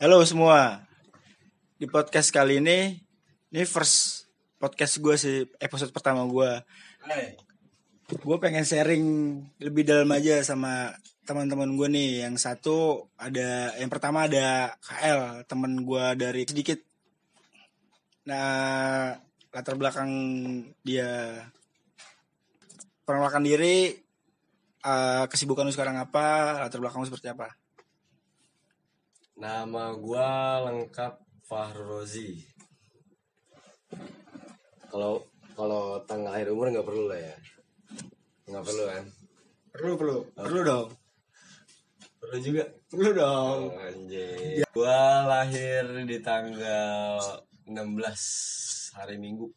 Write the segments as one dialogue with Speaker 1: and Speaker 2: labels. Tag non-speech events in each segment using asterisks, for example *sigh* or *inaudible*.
Speaker 1: Halo semua. Di podcast kali ini, ini first podcast gue sih, episode pertama gue. Gue pengen sharing lebih dalam aja sama teman-teman gue nih. Yang satu ada, yang pertama ada KL, temen gue dari sedikit. Nah, latar belakang dia perkenalkan diri, eh, kesibukan lu sekarang apa, latar belakang lu seperti apa?
Speaker 2: Nama gua lengkap Fahrozi. Kalau kalau tanggal lahir umur nggak perlu lah ya. Nggak perlu kan?
Speaker 1: Perlu, perlu, perlu dong.
Speaker 2: Perlu juga.
Speaker 1: Perlu dong.
Speaker 2: Oh, anjing. Gua lahir di tanggal 16 hari Minggu.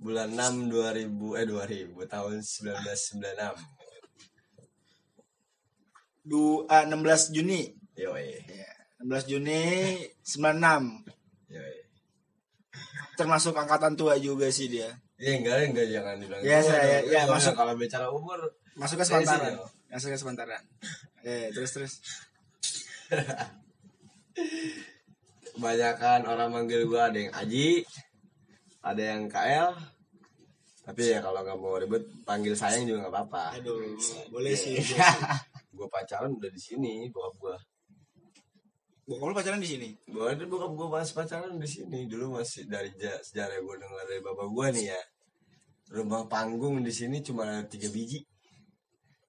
Speaker 2: Bulan 6 2000 eh 2000 tahun 1996.
Speaker 1: Du, ah, 16 Juni.
Speaker 2: Yoi.
Speaker 1: Ya, 16 Juni 96.
Speaker 2: Yoi.
Speaker 1: Termasuk angkatan tua juga sih dia.
Speaker 2: Ya enggak enggak jangan bilang.
Speaker 1: Ya,
Speaker 2: tua
Speaker 1: saya- ya, ya, masuk.
Speaker 2: kalau bicara umur
Speaker 1: Masuk ke sepantaran.
Speaker 2: yo.
Speaker 1: Masuk ke sepantaran. Eh, terus terus. *laughs*
Speaker 2: kebanyakan orang manggil gua ada yang Aji ada yang KL tapi ya kalau nggak mau ribet panggil sayang juga nggak apa-apa
Speaker 1: Aduh, boleh sih. *laughs*
Speaker 2: gua pacaran udah di sini bokap gua
Speaker 1: Bokap lu pacaran di sini.
Speaker 2: gua ada bokap gua masih pacaran di sini. Dulu masih dari ja- sejarah gua dengar dari bapak gua nih ya. Rumah panggung di sini cuma ada tiga biji.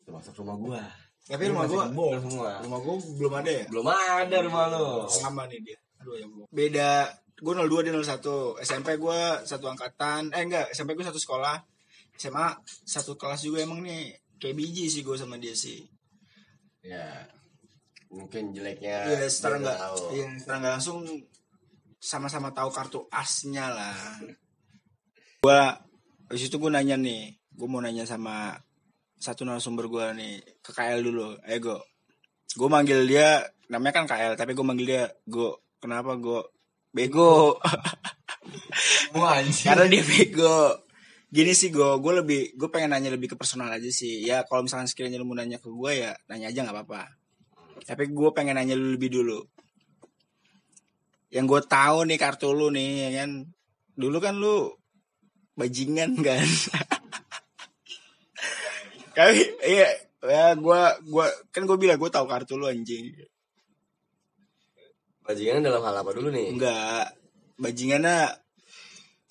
Speaker 2: Termasuk rumah gua.
Speaker 1: Tapi rumah gua
Speaker 2: jebol semua.
Speaker 1: rumah gua belum ada ya?
Speaker 2: belum ada rumah lo
Speaker 1: Sama nih dia. Aduh ya Allah. Beda. Gue 02 dia 01 SMP gue satu angkatan. Eh enggak. SMP gue satu sekolah. SMA satu kelas juga emang nih. Kayak biji sih gue sama dia sih.
Speaker 2: Ya mungkin jeleknya
Speaker 1: Iya, secara nggak, iya, secara nggak langsung sama-sama tahu kartu asnya lah. Gua habis itu gue nanya nih, gue mau nanya sama satu narasumber gue nih ke KL dulu, Ego. Gue manggil dia, namanya kan KL, tapi gue manggil dia Go. Kenapa Go? Bego. *laughs*
Speaker 2: Wah.
Speaker 1: Karena dia bego. Gini sih gue, gue lebih, gue pengen nanya lebih ke personal aja sih. Ya kalau misalkan sekiranya lu mau nanya ke gue ya nanya aja nggak apa-apa. Tapi gue pengen nanya lu lebih dulu. Yang gue tahu nih kartu lu nih, ya kan. Dulu kan lu bajingan *laughs* kan. Kali, iya, ya gue, gua kan gue bilang gue tahu kartu lu anjing.
Speaker 2: Bajingan dalam hal apa dulu nih?
Speaker 1: Enggak, bajingannya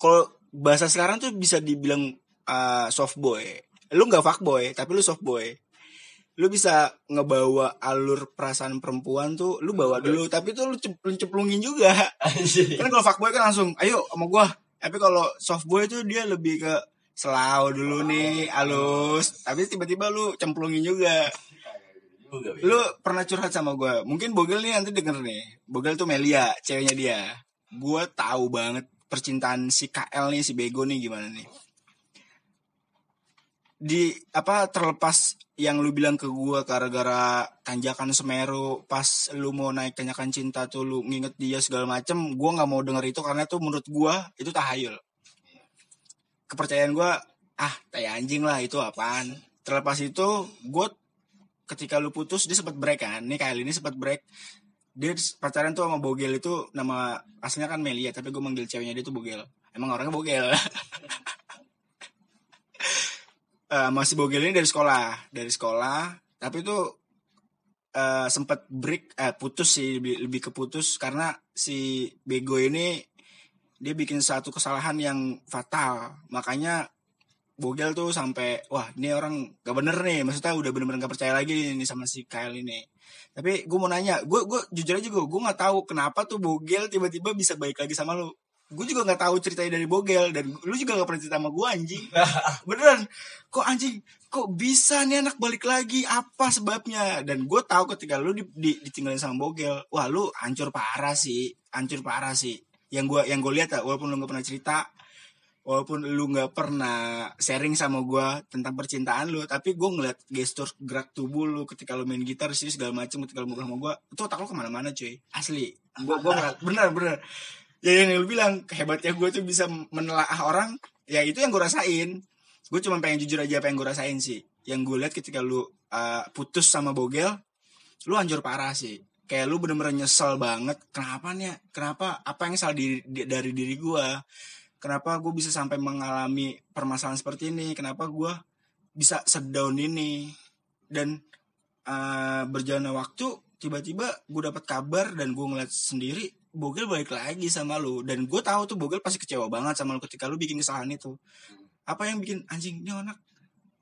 Speaker 1: kalau bahasa sekarang tuh bisa dibilang uh, soft boy. Lu nggak fuck boy, tapi lu soft boy. Lu bisa ngebawa alur perasaan perempuan tuh, lu bawa dulu, tapi tuh lu, cep- lu ceplungin juga. Kan kalau fuck boy kan langsung, ayo sama gua. Tapi kalau soft boy tuh dia lebih ke selau dulu nih, halus. Tapi tiba-tiba lu cemplungin juga.
Speaker 2: Bi.
Speaker 1: Lu pernah curhat sama gue. Mungkin Bogel nih nanti denger nih. Bogel tuh Melia, ceweknya dia. Gue tahu banget percintaan si KL nih, si Bego nih gimana nih. Di apa terlepas yang lu bilang ke gue gara-gara tanjakan Semeru pas lu mau naik tanjakan cinta tuh lu nginget dia segala macem gue nggak mau denger itu karena tuh menurut gue itu tahayul. Kepercayaan gue ah tai anjing lah itu apaan? Terlepas itu gue ketika lu putus dia sempat break kan nih kali ini sempat break. Dia pacaran tuh sama Bogel itu nama aslinya kan Melia tapi gue manggil ceweknya dia tuh Bogel. Emang orangnya Bogel *laughs* Eh, masih Bogel ini dari sekolah dari sekolah. Tapi itu eh sempat break eh putus sih lebih, lebih ke putus. Karena si Bego ini dia bikin satu kesalahan yang fatal. Makanya Bogel tuh sampai wah ini orang gak bener nih. Maksudnya udah bener-bener gak percaya lagi nih sama si Kyle ini. Tapi gue mau nanya gue gue jujur aja gue gue nggak tahu kenapa tuh Bogel tiba-tiba bisa baik lagi sama lu gue juga nggak tahu ceritanya dari Bogel dan lu juga gak pernah cerita sama gue anjing. *laughs* Beneran. Kok anjing kok bisa nih anak balik lagi? Apa sebabnya? Dan gue tahu ketika lu di, di- ditinggalin sama Bogel wah lu hancur parah sih. Hancur parah sih. Yang gue yang gue lihat ya walaupun lu gak pernah cerita walaupun lu nggak pernah sharing sama gua tentang percintaan lu tapi gue ngeliat gestur gerak tubuh lu ketika lu main gitar sih segala macam ketika lu ngobrol sama gua itu otak lu ke mana-mana cuy. Asli. Gua ngeliat bener bener ya yang lu bilang hebatnya gue tuh bisa menelaah orang ya itu yang gue rasain. Gue cuma pengen jujur aja apa yang gue rasain sih. Yang gue lihat ketika lu uh, putus sama Bogel lu hancur parah sih. Kayak lu bener-bener nyesel banget kenapa nih kenapa? Apa yang salah diri, di- dari diri gua? Kenapa gue bisa sampai mengalami permasalahan seperti ini? Kenapa gua bisa sedown ini? Dan eh, berjalannya waktu tiba-tiba gue dapat kabar dan gue ngeliat sendiri Bogel balik lagi sama lu dan gue tahu tuh Bogel pasti kecewa banget sama lu ketika lu bikin kesalahan itu apa yang bikin anjing ini anak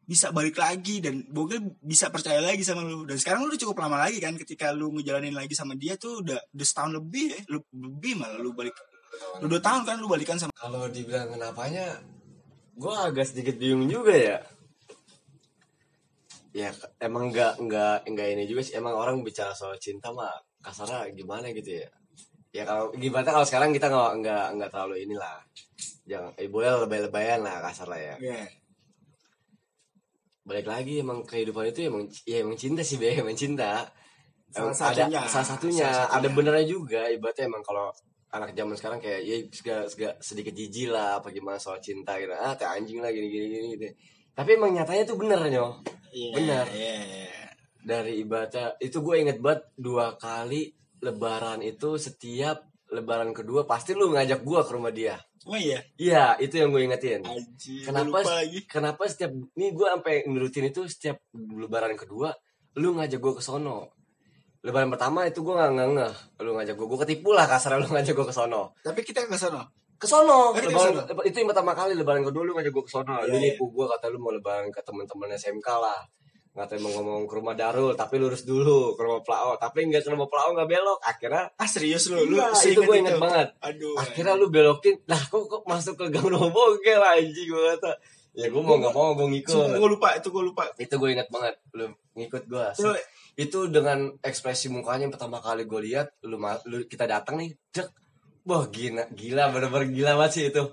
Speaker 1: bisa balik lagi dan Bogel bisa percaya lagi sama lu dan sekarang lu udah cukup lama lagi kan ketika lu ngejalanin lagi sama dia tuh udah udah setahun lebih ya lebih malah lu balik lu dua tahun kan lu balikan sama
Speaker 2: Kalau dibilang kenapanya, gue agak sedikit bingung juga ya. Ya emang nggak nggak nggak ini juga sih. Emang orang bicara soal cinta mah kasarnya gimana gitu ya. Ya kalau gimana kalau sekarang kita nggak nggak nggak terlalu inilah. Jangan, eh, boleh lebay-lebayan lah kasar lah ya.
Speaker 1: ya
Speaker 2: Balik lagi emang kehidupan itu emang ya emang cinta sih be, emang cinta.
Speaker 1: Salah
Speaker 2: Emang
Speaker 1: satunya.
Speaker 2: ada salah satunya,
Speaker 1: Salah satunya.
Speaker 2: ada benernya juga ibaratnya emang kalau anak zaman sekarang kayak ya sega, sega- sedikit jijik lah apa gimana soal cinta gitu ah teh anjing lah gini gini gini gitu. tapi emang nyatanya tuh bener nyo
Speaker 1: Iya,
Speaker 2: Benar.
Speaker 1: iya, iya.
Speaker 2: dari ibaratnya itu gue inget banget dua kali lebaran itu setiap lebaran kedua pasti lu ngajak gue ke rumah dia.
Speaker 1: Oh iya?
Speaker 2: Iya itu yang gue ingetin. Kenapa
Speaker 1: lupa lagi.
Speaker 2: kenapa setiap ini gue sampai nurutin itu setiap lebaran kedua lu ngajak gue ke sono. Lebaran pertama itu gue nggak ngeh lu ngajak gue gue ketipu lah kasar lu *laughs* ngajak gue ke sono.
Speaker 1: Tapi kita ke
Speaker 2: sono?
Speaker 1: Oh, ke
Speaker 2: lebaran
Speaker 1: sono?
Speaker 2: itu yang pertama kali lebaran kedua lu ngajak gue ke sono.
Speaker 1: Iya,
Speaker 2: lu
Speaker 1: iya.
Speaker 2: nipu gue kata lu mau lebaran ke teman-teman SMK lah ngatain mau ngomong ke rumah Darul tapi lurus dulu ke rumah Plao. Tapi nggak ke rumah Plao nggak belok. Akhirnya
Speaker 1: ah serius lu? Lu seinget
Speaker 2: itu gue inget banget.
Speaker 1: Aduh
Speaker 2: akhirnya lu belokin lah kok kok masuk ke gang rumah bogel anjing gue kata ya gue mau nggak mau gue ngikut.
Speaker 1: Gue lupa itu gue lupa.
Speaker 2: Itu gue inget banget lu ngikut gue
Speaker 1: Lu,
Speaker 2: itu dengan ekspresi mukanya yang pertama kali gue lihat lu, lu kita datang nih cek wah gila gila bener-bener gila banget sih itu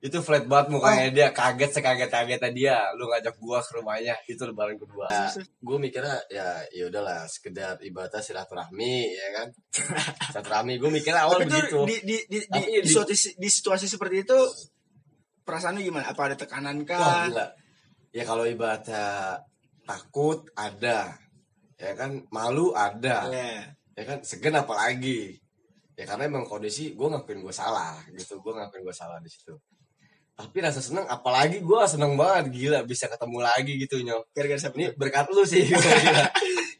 Speaker 2: itu flat banget mukanya dia kaget sekaget kagetnya dia lu ngajak gua ke rumahnya itu lebaran kedua gue mikirnya ya ya udahlah sekedar ibadah silaturahmi ya kan *laughs* silaturahmi gue mikirnya awal
Speaker 1: tapi tuh
Speaker 2: begitu
Speaker 1: di di di, di,
Speaker 2: Tapi
Speaker 1: di,
Speaker 2: di-
Speaker 1: situasi, di situasi seperti itu perasaan lu gimana apa ada tekanan
Speaker 2: Wah
Speaker 1: kah
Speaker 2: gila. Ya kalau ibaratnya takut ada. Ya kan malu ada.
Speaker 1: Iya.
Speaker 2: Ya kan segan apalagi. Ya karena emang kondisi gue ngakuin gue salah gitu. Gue ngakuin gue salah di situ. Tapi rasa seneng apalagi gue seneng banget gila bisa ketemu lagi gitu nyok.
Speaker 1: gara-gara siapa
Speaker 2: Ini berkat lu sih *laughs* gila.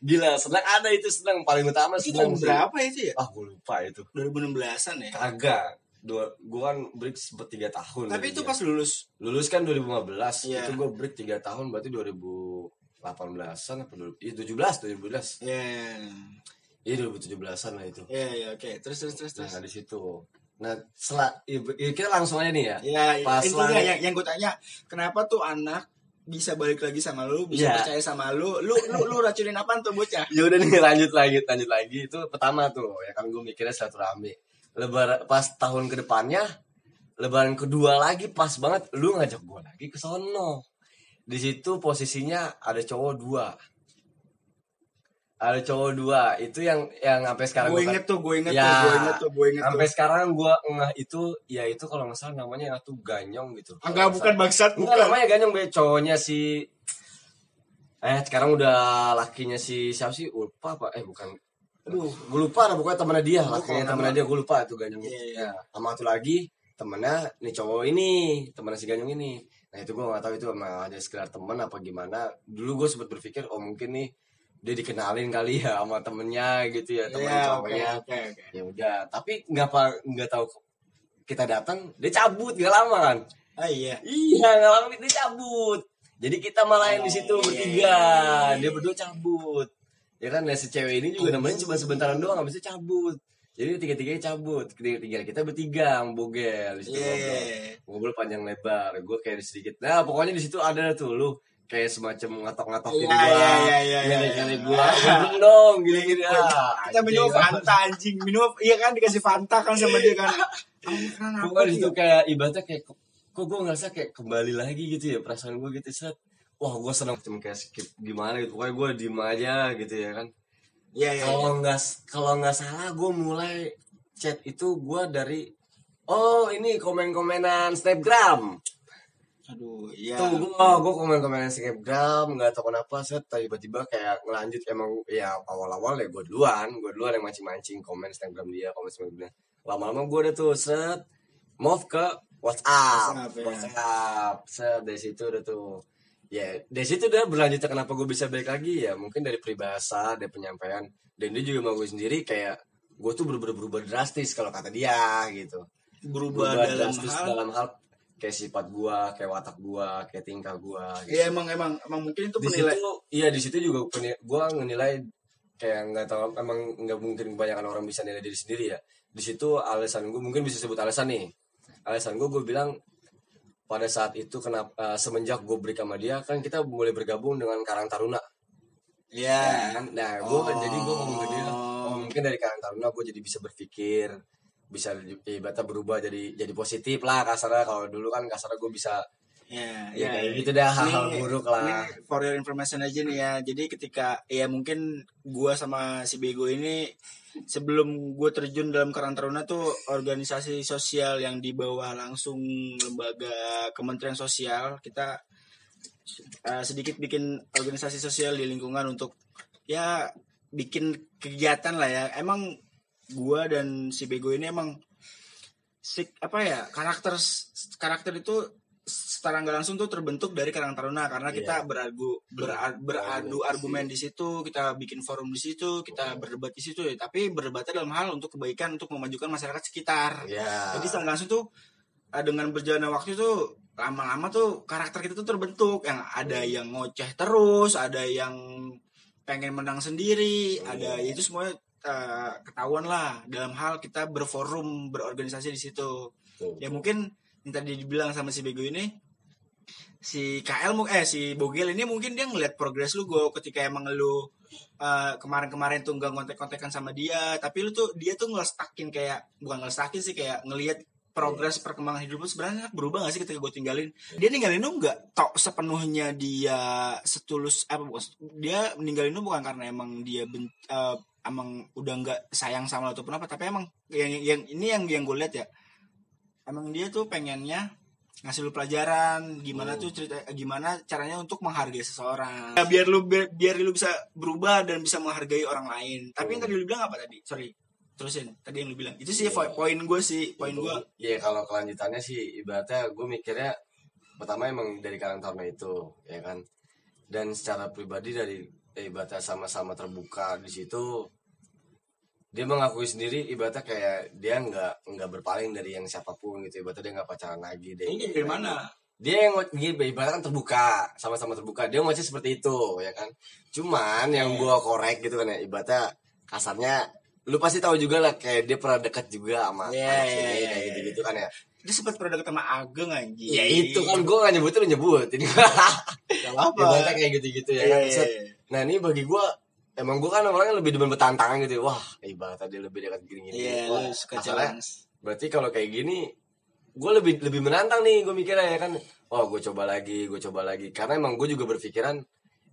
Speaker 2: gila seneng ada itu seneng paling utama
Speaker 1: itu
Speaker 2: seneng
Speaker 1: berapa itu ya
Speaker 2: Ah gue lupa itu.
Speaker 1: 2016an ya
Speaker 2: Kagak. Dua, gue kan break sempet 3 tahun.
Speaker 1: tapi itu
Speaker 2: jadinya.
Speaker 1: pas lulus
Speaker 2: lulus kan 2015
Speaker 1: Iya.
Speaker 2: itu gue break 3 tahun berarti 2018an apa 2000 iya 17 2017
Speaker 1: ya
Speaker 2: iya 2017an lah itu
Speaker 1: ya ya oke terus terus terus terus
Speaker 2: nah di situ nah setelah ya, ya, kita langsung aja nih ya.
Speaker 1: Ya
Speaker 2: Pas
Speaker 1: intinya yang yang gue tanya kenapa tuh anak bisa balik lagi sama lu bisa
Speaker 2: Iya.
Speaker 1: percaya sama lu? Lu lu lu racunin apaan tuh bocah?
Speaker 2: Ya udah nih lanjut lagi lanjut lagi. Itu pertama tuh ya kan gue mikirnya silaturahmi. Lebaran pas tahun ke depannya lebaran kedua lagi pas banget lu ngajak gue lagi ke sono. Di situ posisinya ada cowok dua ada cowok dua itu yang yang sampai sekarang
Speaker 1: gue inget tuh gue inget
Speaker 2: Ya,
Speaker 1: tuh gue inget tuh gue inget
Speaker 2: sampai
Speaker 1: tuh.
Speaker 2: sekarang gua ngeh itu ya itu kalau nggak salah namanya yang tuh ganyong gitu.
Speaker 1: Enggak bukan bangsat
Speaker 2: Enggak
Speaker 1: bukan.
Speaker 2: namanya ganyong be cowoknya si eh sekarang udah lakinya si siapa sih? Lupa apa? Eh bukan.
Speaker 1: Aduh
Speaker 2: gue lupa lah pokoknya temennya dia lakinya temennya dia. gue lupa itu ganyong.
Speaker 1: Iya, iya.
Speaker 2: ya sama satu lagi temennya nih cowok ini temennya si ganyong ini. Nah itu gue nggak tahu itu emang hanya sekedar temen apa gimana. Dulu gue sempat berpikir oh mungkin nih dia dikenalin kali ya sama temennya gitu ya temen
Speaker 1: Iya, oke
Speaker 2: cowoknya.
Speaker 1: oke oke.
Speaker 2: Ya udah tapi nggak apa nggak tahu kita datang dia cabut gak lama kan?
Speaker 1: Ah iya.
Speaker 2: Iya nggak lama dia cabut. Jadi kita malah yang di situ
Speaker 1: Oh, iya,
Speaker 2: bertiga.
Speaker 1: iya, iya.
Speaker 2: dia berdua cabut. Ya kan nah si cewek ini juga nemenin cuma sebentaran doang habis itu cabut. Jadi tiga tiganya cabut. Tiga tiga kita bertiga bogel di situ
Speaker 1: Iya.
Speaker 2: ngobrol. ngobrol panjang lebar. Gue kayak sedikit. Nah pokoknya di situ ada tuh lu kayak semacam ngatok-ngatokin
Speaker 1: Iya,
Speaker 2: gua.
Speaker 1: iya, iya, iya, iya, *laughs* iya.
Speaker 2: gua. Minum dong gini-gini. Ah,
Speaker 1: kita minum. Fanta anjing. Minum iya kan? Dikasih Fanta kan sama dia kan. Sih?
Speaker 2: situ kayak ibaratnya kayak kok gue ngerasa kayak kembali lagi gitu ya perasaan gue gitu set. Wah gue seneng cuma kayak skip gimana gitu. Pokoknya gue diem aja gitu ya kan.
Speaker 1: Iya iya
Speaker 2: kalau nggak kalau nggak salah gue mulai chat itu gue dari oh ini komen-komenan snapgram
Speaker 1: Aduh, iya.
Speaker 2: Tuh gua gua komen-komen snapgram nggak tahu kenapa set tiba-tiba kayak ngelanjut emang ya awal-awal ya gua duluan gua duluan yang mancing-mancing komen snapgram dia komen snapgram dia lama-lama gua udah tuh set move ke WhatsApp
Speaker 1: WhatsApp, ya.
Speaker 2: WhatsApp set dari situ udah tuh ya dari situ udah berlanjut kenapa gue bisa balik lagi ya mungkin dari peribahasa dari penyampaian dan dia juga mau gue sendiri kayak gue tuh bener-bener berubah drastis kalau kata dia gitu
Speaker 1: berubah,
Speaker 2: berubah
Speaker 1: dalam
Speaker 2: drastis
Speaker 1: hal.
Speaker 2: dalam hal kayak sifat gua, kayak watak gua, kayak tingkah gua. Gitu.
Speaker 1: Iya emang emang emang mungkin itu
Speaker 2: Di
Speaker 1: penilai.
Speaker 2: situ, iya di situ juga penil- gua ngenilai kayak nggak tahu emang nggak mungkin kebanyakan orang bisa nilai diri sendiri ya. Di situ alasan gua mungkin bisa sebut alasan nih. Alasan gua gue bilang pada saat itu kenapa eh, semenjak gue break sama dia kan kita mulai bergabung dengan Karang Taruna.
Speaker 1: Iya.
Speaker 2: kan? Nah, gue
Speaker 1: Oh.
Speaker 2: jadi gue ngomong ke dia, oh, mungkin dari Karang Taruna gue jadi bisa berpikir, bisa ibaratnya berubah jadi jadi positif lah kasarnya kalau dulu kan kasarnya gue bisa
Speaker 1: Ya,
Speaker 2: ya, kayak gitu dah hal-hal buruk lah.
Speaker 1: Ini for your information aja nih ya. Jadi ketika ya mungkin gua sama si Bego ini sebelum gue terjun dalam Karang Taruna tuh organisasi sosial yang di bawah langsung lembaga Kementerian Sosial kita eh, sedikit bikin organisasi sosial di lingkungan untuk ya bikin kegiatan lah ya. Emang gua dan si Bego ini emang sik apa ya karakter karakter itu secara nggak langsung tuh terbentuk dari Karang Taruna karena kita
Speaker 2: Iya.
Speaker 1: berargu ber- beradu argumen di situ kita bikin forum di situ kita berdebat di situ ya tapi berdebatnya dalam hal untuk kebaikan untuk memajukan masyarakat sekitar
Speaker 2: Ya.
Speaker 1: jadi secara langsung tuh eh, dengan berjalannya waktu tuh lama-lama tuh karakter kita tuh terbentuk yang ada
Speaker 2: Hmm.
Speaker 1: yang ngoceh terus ada yang pengen menang sendiri
Speaker 2: Hmm.
Speaker 1: ada ya itu semuanya eh, ketahuan lah dalam hal kita berforum berorganisasi di situ. Ya mungkin yang tadi dibilang sama si Bego ini si KL eh si Bogel ini mungkin dia ngeliat progres lu gue ketika emang lu eh, kemarin-kemarin tuh nggak kontek-kontekan sama dia tapi lu tuh dia tuh ngelestakin kayak bukan ngelestakin sih kayak ngelihat progres perkembangan hidup lu sebenarnya berubah gak sih ketika gue tinggalin? Dia ninggalin lu nggak? Tok sepenuhnya dia setulus apa bukan dia ninggalin lu bukan karena emang dia ben, eh, emang udah nggak sayang sama lu ataupun apa tapi emang yang yang ini yang yang gue lihat ya. Emang dia tuh pengennya ngasih lu pelajaran gimana
Speaker 2: Hmm.
Speaker 1: tuh cerita gimana caranya untuk menghargai seseorang. Ya, biar lu biar, biar lu bisa berubah dan bisa menghargai orang lain. Tapi yang tadi lu bilang apa tadi? Sorry terusin tadi yang lu bilang. Itu sih po- poin gue sih poin gue
Speaker 2: Iya kalau kelanjutannya sih ibaratnya gue mikirnya pertama emang dari Karang Taruna itu ya kan? Dan secara pribadi dari ibaratnya sama-sama terbuka di situ dia mengakui sendiri ibaratnya kayak dia nggak nggak berpaling dari yang siapa pun gitu. Ibaratnya dia nggak pacaran lagi deh
Speaker 1: ini dari mana?
Speaker 2: Dia yang ibaratnya kan terbuka sama-sama terbuka. Dia ngoceh seperti itu ya kan? Cuman yang gua korek gitu kan ya ibaratnya kasarnya lu pasti tahu juga lah kayak dia pernah dekat juga sama
Speaker 1: Iya,
Speaker 2: anak
Speaker 1: iya,
Speaker 2: sini
Speaker 1: iya,
Speaker 2: kayak
Speaker 1: iya.
Speaker 2: gitu gitu kan ya.
Speaker 1: Dia sempat pernah deket sama Ageng anjing.
Speaker 2: Ya itu kan gua gak nyebut lu nyebut ini
Speaker 1: apa
Speaker 2: ibaratnya kayak gitu gitu ya
Speaker 1: Iya,
Speaker 2: kan
Speaker 1: iya,
Speaker 2: Set.
Speaker 1: Iya.
Speaker 2: nah ini bagi gua emang gua kan orangnya lebih demen bertantangan gitu ya. wah ibaratnya dia lebih dekat gini-gini
Speaker 1: iya
Speaker 2: Wah,
Speaker 1: lu suka challenge
Speaker 2: berarti kalau kayak gini gue lebih lebih menantang nih gue mikirnya ya kan oh gue coba lagi gue coba lagi karena emang gue juga berpikiran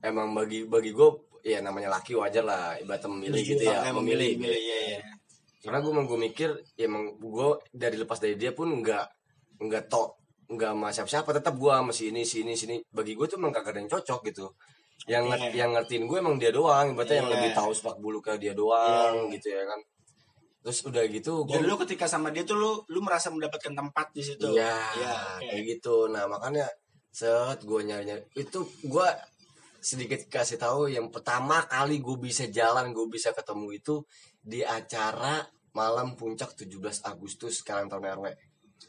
Speaker 2: emang bagi bagi gue ya namanya laki wajar lah ibaratnya memilih gitu ya
Speaker 1: Eh,
Speaker 2: memilih,
Speaker 1: memilih iya, iya.
Speaker 2: karena gue emang gue mikir ya emang gue dari lepas dari dia pun nggak nggak tok nggak sama siapa-siapa tetap gue sama si ini si ini sini bagi gue tuh emang kagak ada yang cocok gitu yang
Speaker 1: Iya.
Speaker 2: yang ngertiin gue emang dia doang. Berarti yang
Speaker 1: Iya.
Speaker 2: lebih tahu sepak bulu ke dia doang gitu ya kan. Terus udah gitu
Speaker 1: dan
Speaker 2: gue
Speaker 1: lu ketika sama dia tuh lu lu merasa mendapatkan tempat di situ.
Speaker 2: Iya,
Speaker 1: Iya,
Speaker 2: kayak gitu. Nah makanya set gue nyari nyari itu gue sedikit kasih tahu yang pertama kali gue bisa jalan gue bisa ketemu itu di acara malam puncak 17 Agustus sekarang tahun RW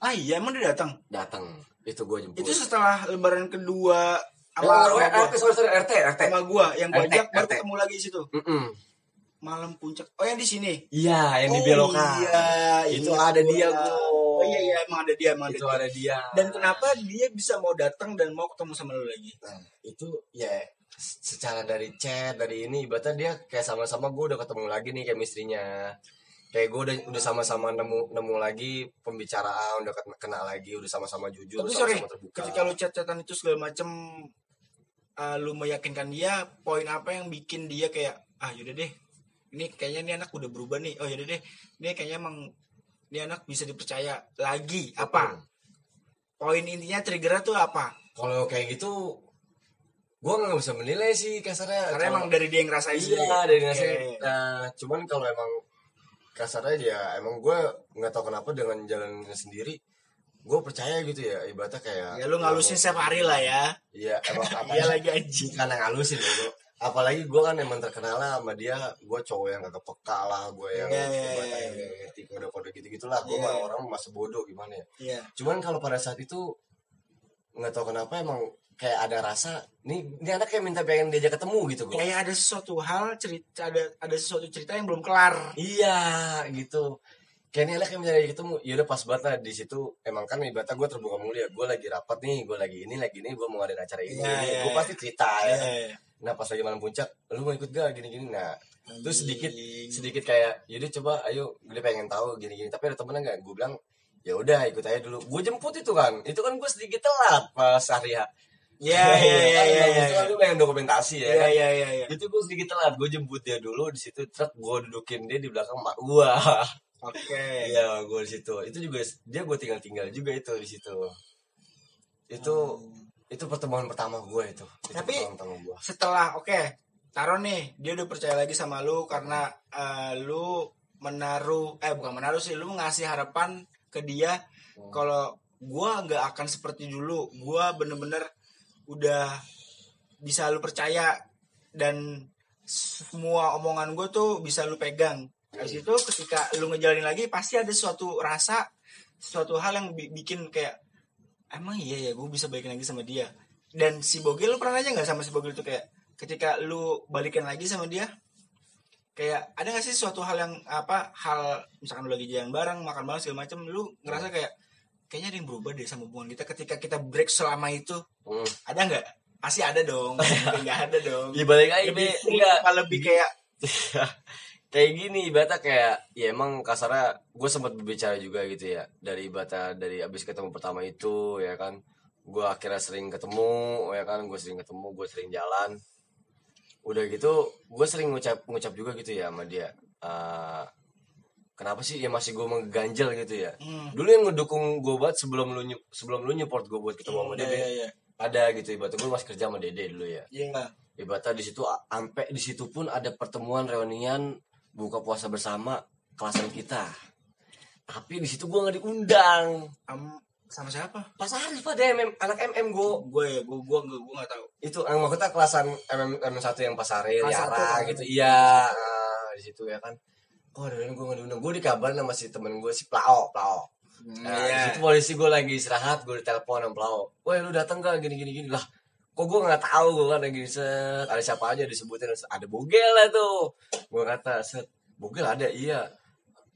Speaker 1: ah iya emang dia datang?
Speaker 2: Datang. Itu gue jemput.
Speaker 1: Itu setelah lebaran kedua sama sama
Speaker 2: RT sorry sorry RT RT
Speaker 1: sama gua yang gua ajak baru ketemu lagi di situ.
Speaker 2: Mm-mm.
Speaker 1: malam puncak. Oh yang di sini?
Speaker 2: Iya yang
Speaker 1: Oh,
Speaker 2: dibelokan
Speaker 1: iya,
Speaker 2: itu
Speaker 1: ingat
Speaker 2: ada
Speaker 1: gua.
Speaker 2: dia gue
Speaker 1: oh iya iya emang ada dia emang ada
Speaker 2: itu
Speaker 1: dia.
Speaker 2: ada dia.
Speaker 1: Dan kenapa dia bisa mau datang dan mau ketemu sama lu lagi?
Speaker 2: Nah, itu ya secara dari chat dari ini ibaratnya dia kayak sama-sama gue udah ketemu lagi nih chemistry-nya. Kayak gue udah udah sama-sama nemu nemu lagi pembicaraan udah kena, lagi udah sama-sama jujur
Speaker 1: tapi sorry
Speaker 2: sama-sama terbuka.
Speaker 1: ketika lu chat-chatan itu segala macem uh, lu meyakinkan dia poin apa yang bikin dia kayak ah yaudah deh ini kayaknya ini anak udah berubah nih. Oh yaudah deh ini kayaknya emang ini anak bisa dipercaya lagi. Apa? Poin intinya triggernya tuh apa?
Speaker 2: Kalau kayak gitu gue nggak bisa menilai sih kasarnya.
Speaker 1: Karena
Speaker 2: Kalau-
Speaker 1: emang dari dia yang ngerasain
Speaker 2: iya dari ngasih
Speaker 1: Oke.
Speaker 2: nah cuman kalau emang kasarnya dia emang gue nggak tahu kenapa dengan jalannya sendiri gue percaya gitu ya ibaratnya kayak
Speaker 1: ya lu ngalusin setiap hari lah ya.
Speaker 2: Iya emang *laughs* apa
Speaker 1: iya lagi anjing.
Speaker 2: Karena ngalusin ya gue apalagi gue kan emang terkenal lah sama dia gue cowok yang kagak peka lah gue yang
Speaker 1: iya,
Speaker 2: yang
Speaker 1: iya.
Speaker 2: ngerti kode-kode gitu gitulah gue mah
Speaker 1: iya.
Speaker 2: orang masih bodoh gimana ya?
Speaker 1: Iya.
Speaker 2: Cuman kalau pada saat itu nggak tahu kenapa emang kayak ada rasa nih ini anak kayak minta pengen diajak ketemu gitu gue
Speaker 1: kayak ada sesuatu hal cerita ada ada sesuatu cerita yang belum kelar.
Speaker 2: Iya gitu. Kayaknya enak yang mencari ketemu. Ya udah pas banget lah di situ. Emang kan ibaratnya gue terbuka mulia. Gue lagi rapat nih. Gue lagi ini lagi ini. Gue mau ngadain acara ini.
Speaker 1: Iya, iya,
Speaker 2: gue
Speaker 1: iya.
Speaker 2: pasti cerita ya.
Speaker 1: Iya.
Speaker 2: Nah pas lagi malam puncak, lu mau ikut gak gini-gini. Nah terus sedikit sedikit kayak yaudah coba ayo dia pengen tahu gini-gini. Tapi ada temennya nggak? Gue bilang ya udah ikut aja dulu. Gue jemput itu kan. Itu kan gue sedikit telat pas hari H.
Speaker 1: Iya *laughs* iya iya iya iya.
Speaker 2: Itu kan gue pengen dokumentasi ya.
Speaker 1: Iya
Speaker 2: kan?
Speaker 1: iya iya iya.
Speaker 2: Itu gue sedikit telat. Gue jemput dia dulu di situ. Truk gue dudukin dia di belakang mak gue. *laughs*
Speaker 1: Oke.
Speaker 2: Iya, gue di situ. Itu juga dia gue tinggal-tinggal juga itu di situ. Itu itu pertemuan pertama gue itu. itu
Speaker 1: Tapi-
Speaker 2: pertama gue.
Speaker 1: Setelah oke, taruh nih dia udah percaya lagi sama lu karena eh, lu menaruh eh bukan menaruh sih lu ngasih harapan ke dia
Speaker 2: Hmm.
Speaker 1: kalau gua nggak akan seperti dulu gua bener-bener udah bisa lu percaya dan semua omongan gue tuh bisa lu pegang Habis itu ketika lu ngejalanin lagi pasti ada suatu rasa suatu hal yang bi- bikin kayak emang iya ya gue bisa balikin lagi sama dia? Dan si Bogel lu pernah aja nggak sama si Bogel itu kayak ketika lu balikin lagi sama dia kayak ada gak sih suatu hal yang apa hal misalkan lu lagi jalan bareng makan bareng segala macam lu ngerasa kayak kayaknya ada yang berubah deh sama hubungan kita ketika kita break selama itu.
Speaker 2: Hmm.
Speaker 1: ada nggak? Pasti ada dong *laughs* nggak ada dong.
Speaker 2: Ya balik lagi
Speaker 1: lebih
Speaker 2: Enggak.
Speaker 1: lebih kayak *laughs*
Speaker 2: kayak gini ibaratnya kayak ya emang kasarnya gue sempat berbicara juga gitu ya dari ibaratnya dari abis ketemu pertama itu ya kan. Gue akhirnya sering ketemu ya kan gue sering ketemu gue sering jalan. Udah gitu gue sering ngucap ngucap juga gitu ya sama dia Eh, kenapa sih ya masih gue mengganjal gitu ya?
Speaker 1: Hmm,
Speaker 2: dulu yang ngedukung gue banget sebelum lu sebelum lu nyupport gue buat ketemu sama Dede
Speaker 1: iya, iya.
Speaker 2: ada gitu ibaratnya gue masih kerja sama Dede dulu ya.
Speaker 1: Iya.
Speaker 2: ibaratnya di situ sampai di situ pun ada pertemuan reunian buka puasa bersama kelasan kita. Tapi di situ gue nggak diundang.
Speaker 1: Am- sama siapa?
Speaker 2: Pas Arif pada MM anak MM gue
Speaker 1: gue ya gue gue gue gue nggak tahu.
Speaker 2: Itu eh, maksudnya kelasan MM MM satu yang pas Arif
Speaker 1: kan?
Speaker 2: gitu. Iya ah, di situ ya kan. Oh reunian gue nggak diundang? Gue dikabarin sama si temen gue si Plao Plao Nah, di
Speaker 1: iya.
Speaker 2: situ polisi gue lagi istirahat, gue ditelepon sama Plau. Woi lu datang gak gini gini gini. Lah. Kok gue nggak tahu gue kan lagi set. Ada siapa aja disebutin ada Bogel lah tuh. Gue kata set. Bogel ada iya.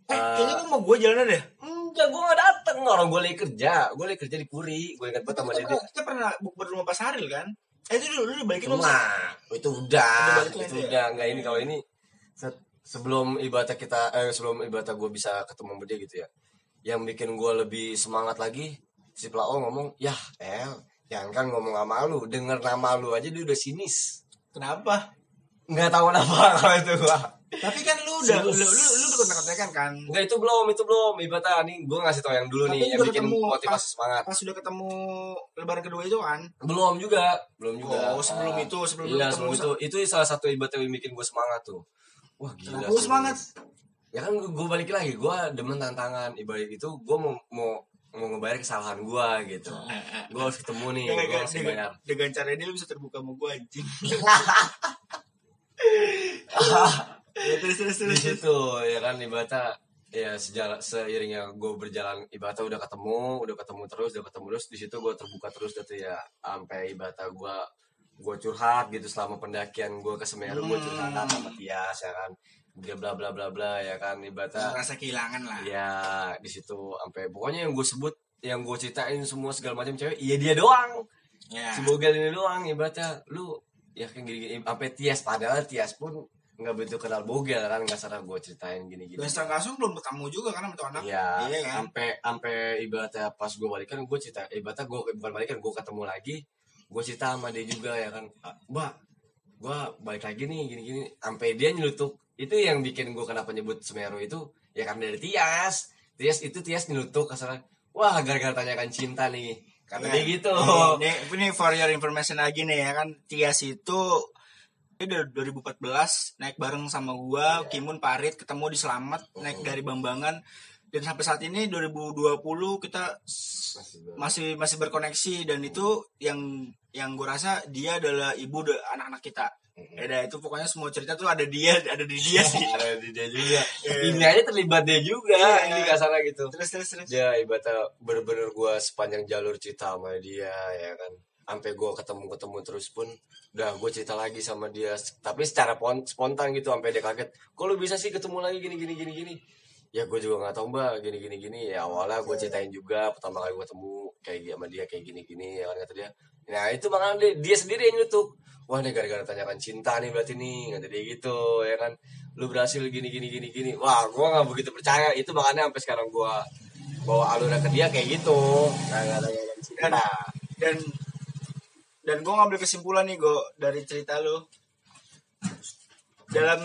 Speaker 1: eh
Speaker 2: Eh,
Speaker 1: kayaknya lu mau gue jalan deh.
Speaker 2: Enggak, gue gak dateng. Orang gue lagi kerja. Gue lagi kerja di Puri. Gue ingat sama
Speaker 1: kita, pernah, kita pernah bukber rumah Pak Saril kan? Eh itu dulu lu dibalikin belum sih?
Speaker 2: Nah, itu
Speaker 1: Udah lagi
Speaker 2: Itu
Speaker 1: ya?
Speaker 2: udah. Enggak ini kalau ini set, Sebelum ibadah kita eh, Sebelum ibadah gue bisa ketemu sama dia gitu ya. Yang bikin gue lebih semangat lagi Si Plao ngomong Yah El Jangan kan ngomong sama lu Denger nama lu aja dia udah sinis.
Speaker 1: Kenapa?
Speaker 2: Nggak tahu kenapa *laughs* kalau itu gua
Speaker 1: tapi kan lu udah lu
Speaker 2: Serius.
Speaker 1: lu lu udah kontak-kontakan kan?
Speaker 2: Enggak itu belum Itu belum. Ibadah nih Gue ngasih tau yang dulu
Speaker 1: Tapi
Speaker 2: nih Yang bikin
Speaker 1: ketemu
Speaker 2: motivasi semangat.
Speaker 1: pas sudah ketemu lebaran kedua itu kan?
Speaker 2: Belum juga Belum juga.
Speaker 1: Oh sebelum
Speaker 2: Ah.
Speaker 1: itu sebelum lu
Speaker 2: Iya
Speaker 1: ketemu
Speaker 2: sebelum itu. Itu salah satu ibadah yang bikin gue semangat tuh. Wah gila
Speaker 1: lu
Speaker 2: sih.
Speaker 1: semangat?
Speaker 2: Ya kan gue balik lagi. Gue demen tantangan. Ibadah itu gue mau, mau mau ngebayar kesalahan gue gitu. Gue harus ketemu nih Gue
Speaker 1: dengan,
Speaker 2: harus
Speaker 1: dengan,
Speaker 2: bayar.
Speaker 1: dengan cara ini lu bisa terbuka sama gue anjing. *laughs* Ya, terus terus
Speaker 2: Di
Speaker 1: terus. Terus.
Speaker 2: situ ya kan ibadah ya sejalan seiringnya gue berjalan ibadah udah ketemu udah ketemu terus udah ketemu terus di situ gue terbuka terus gitu ya. Sampai ibadah gue gue curhat gitu selama pendakian gue ke Semeru gue curhat
Speaker 1: Hmm.
Speaker 2: sama Tias ya kan dia bla bla bla bla ya kan ibadah
Speaker 1: rasa kehilangan lah.
Speaker 2: Iya di situ sampai pokoknya yang gue sebut yang gue ceritain semua segala macam cewek iya dia doang.
Speaker 1: Ya
Speaker 2: si Bogel ini doang ibaratnya. Lu ya kan gini, gini sampai Tias padahal Tias pun nggak begitu kenal Bogel kan nggak salah gue ceritain gini gini
Speaker 1: dan secara langsung belum ketemu juga kan sama anak.
Speaker 2: Iya,
Speaker 1: iya kan?
Speaker 2: sampai sampai ibaratnya pas gue balikan gue cerita ibaratnya gue bukan balikan gue ketemu lagi gue cerita sama dia juga ya kan. "Ah, mbak gue balik lagi nih gini gini sampai dia nyelutuk itu yang bikin gue kenapa nyebut Semeru itu ya karena dari Tias. Tias itu Tias nyelutuk kasarnya wah gara-gara tanyakan cinta nih. Kata dia gitu.
Speaker 1: Nih, ini for your information lagi nih ya kan. Tias itu ini dari 2014 naik bareng sama gua, Kimun Parit ketemu di Selamat, naik dari Bambangan dan sampai saat ini 2020 kita s- masih masih berkoneksi dan itu yang yang gue rasa dia adalah ibu de- anak-anak kita. Ya udah, itu pokoknya semua cerita tuh ada dia ada di dia sih. *laughs*
Speaker 2: Ada di dia juga. *laughs*
Speaker 1: Iya.
Speaker 2: Ini aja terlibat dia juga. Ini kasarnya gitu.
Speaker 1: Terus terus terus.
Speaker 2: Dia ibaratnya bener-bener gue sepanjang jalur cerita sama dia ya kan. Sampai gue ketemu-ketemu terus pun udah gue cerita lagi sama dia. Tapi secara pon- spontan gitu sampai dia kaget. Kok lu bisa sih ketemu lagi gini gini gini gini. Ya gue juga nggak tahu mbak gini gini gini. Ya awalnya gue ceritain juga pertama kali gue ketemu kayak sama dia kayak gini gini ya kan kata dia. Nah itu makanya dia, dia sendiri yang nyutuk. Wah ini gara-gara tanyakan cinta nih berarti nih kata dia gitu ya kan. Lu berhasil gini gini gini gini. Wah gue nggak begitu percaya. Itu makanya sampai sekarang gue bawa alurnya ke dia kayak gitu. Nah tanyakan cinta.
Speaker 1: dan dan gue ngambil kesimpulan nih gue dari cerita lo dalam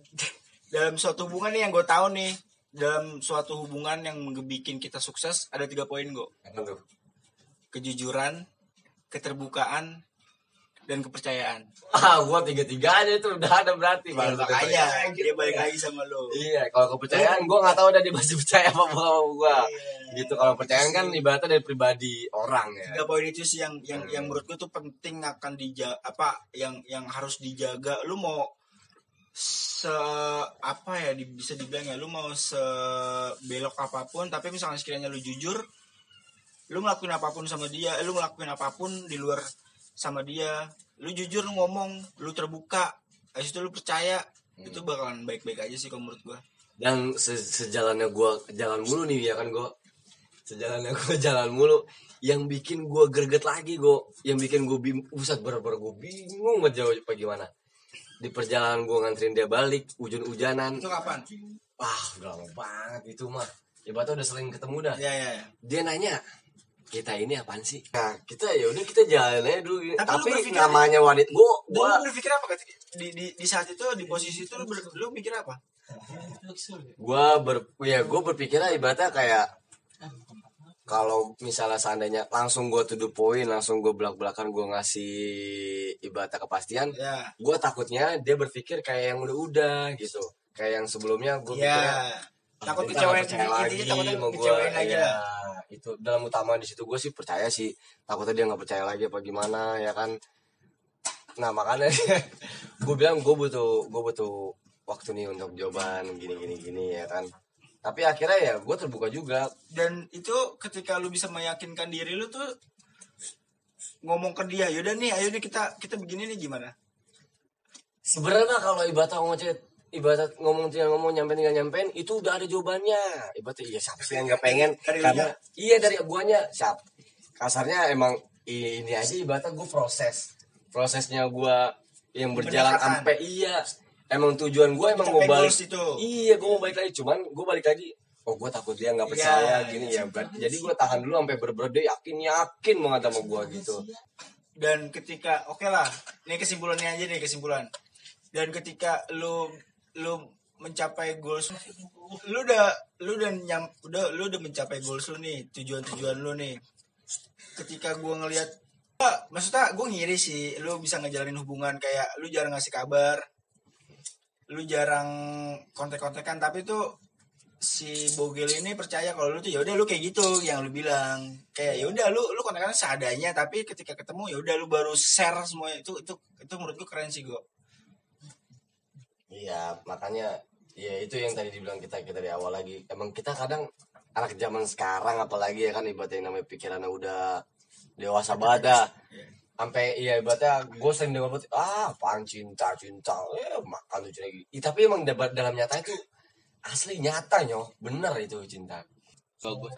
Speaker 1: *laughs* dalam suatu hubungan nih yang gue tahu nih dalam suatu hubungan yang bikin kita sukses ada tiga poin
Speaker 2: Apa tuh?
Speaker 1: kejujuran keterbukaan dan kepercayaan
Speaker 2: Ah, gua tiga-tiganya itu udah ada berarti. Baru
Speaker 1: makanya dia balik lagi sama lo
Speaker 2: Iya, kalau kepercayaan gua nggak tahu udah dia masih percaya apa sama gua.
Speaker 1: Iya.
Speaker 2: Gitu kalau percayaan kan ibaratnya dari pribadi orang ya.
Speaker 1: tiga poin itu sih yang yang yang menurut gue tuh penting akan dijaga apa yang yang harus dijaga lu mau se apa ya di- bisa dibilang ya lu mau sebelok apa pun tapi misalnya sekiranya lu jujur lu ngelakuin apa pun sama dia lu ngelakuin apa pun di luar sama dia lu jujur lu ngomong lu terbuka habis itu lu percaya itu bakalan baik-baik aja sih kalau menurut gua
Speaker 2: Dan se- sejalannya gua jalan mulu nih ya kan gua. Sejalannya gua *laughs* jalan mulu yang bikin gua greget lagi gua, yang bikin gua bingung, pusat bener-bener gua bingung apa gimana. Di perjalanan gua nganterin dia balik, hujan-hujanan.
Speaker 1: itu kapan
Speaker 2: Wah, udah lama banget itu mah. Ibaratnya udah sering ketemu dah.
Speaker 1: ya ya, ya.
Speaker 2: dia nanya kita ini apaan sih? Nah, kita ya udah kita jalan aja dulu.
Speaker 1: Tapi lu
Speaker 2: Tapi,
Speaker 1: berpikir-
Speaker 2: namanya wanita gua gua
Speaker 1: lu berpikir apa ketika di, di, di saat itu di posisi itu lu, ber, lu mikir apa
Speaker 2: gua ber ya gua berpikirnya ibaratnya kayak kalau misalnya seandainya langsung gua to the point, langsung gua belak-belakan gua ngasih ibaratnya kepastian,
Speaker 1: ya.
Speaker 2: gua takutnya dia berpikir kayak yang udah-udah gitu. Kayak yang sebelumnya gua pikirnya
Speaker 1: ya takut kecewain
Speaker 2: lagi
Speaker 1: takutnya
Speaker 2: gua.
Speaker 1: kecewain lagi lah.
Speaker 2: itu dalam utama di situ gue sih percaya sih. Takutnya dia nggak percaya lagi apa gimana ya kan? Nah makanya *laughs* gue bilang gue butuh gue butuh waktu nih untuk jawaban gini gini gini ya kan tapi akhirnya ya gue terbuka juga.
Speaker 1: Dan itu ketika lu bisa meyakinkan diri lu tuh ngomong ke dia yaudah nih ayo nih kita kita begini nih gimana?
Speaker 2: Sebenarnya kalau ibarat ngomong ibarat ngomong tinggal ngomong nyampein tinggal nyampein itu udah ada jawabannya. Ibarat iya siapa sih yang nggak pengen?
Speaker 1: Dari
Speaker 2: karena
Speaker 1: lunya?
Speaker 2: iya dari guanya siap. Kasarnya emang ini aja ibaratnya gue proses. Prosesnya gue yang berjalan sampai iya emang tujuan gue emang mau
Speaker 1: Mencapai
Speaker 2: balik
Speaker 1: itu.
Speaker 2: iya gue mau balik lagi. Cuman gue balik lagi oh gue takut dia nggak percaya
Speaker 1: Iya,
Speaker 2: gini
Speaker 1: iya.
Speaker 2: ya. Berarti jadi gue tahan dulu sampai berber dia yakin yakin banget sama gue gitu.
Speaker 1: Dan ketika oke lah ini kesimpulannya aja nih kesimpulan. Dan ketika lu lu mencapai goals lu udah lu udah nyam udah lu udah mencapai goals lu nih tujuan tujuan lu nih. Ketika gua ngelihat maksudnya gue ngiri sih lu bisa ngejalanin hubungan kayak lu jarang ngasih kabar lu jarang kontek-kontekan tapi tuh si Bogel ini percaya kalau lu tuh ya udah lu kayak gitu yang lu bilang kayak ya udah lu lu kontekan seadanya tapi ketika ketemu ya udah lu baru share semua itu itu itu menurut gue keren sih gue
Speaker 2: Iya, makanya ya itu yang tadi dibilang kita kita dari awal lagi. Emang kita kadang anak zaman sekarang apalagi ya kan ibaratnya namanya pikirannya udah dewasa banget dah. Sampai iya ibaratnya gue sering banget, ah apaan cinta cinta, eh makan tuh lagi. Ih, tapi emang dalam, nyata itu asli nyata nyoh, bener itu cinta.
Speaker 3: Kalau gue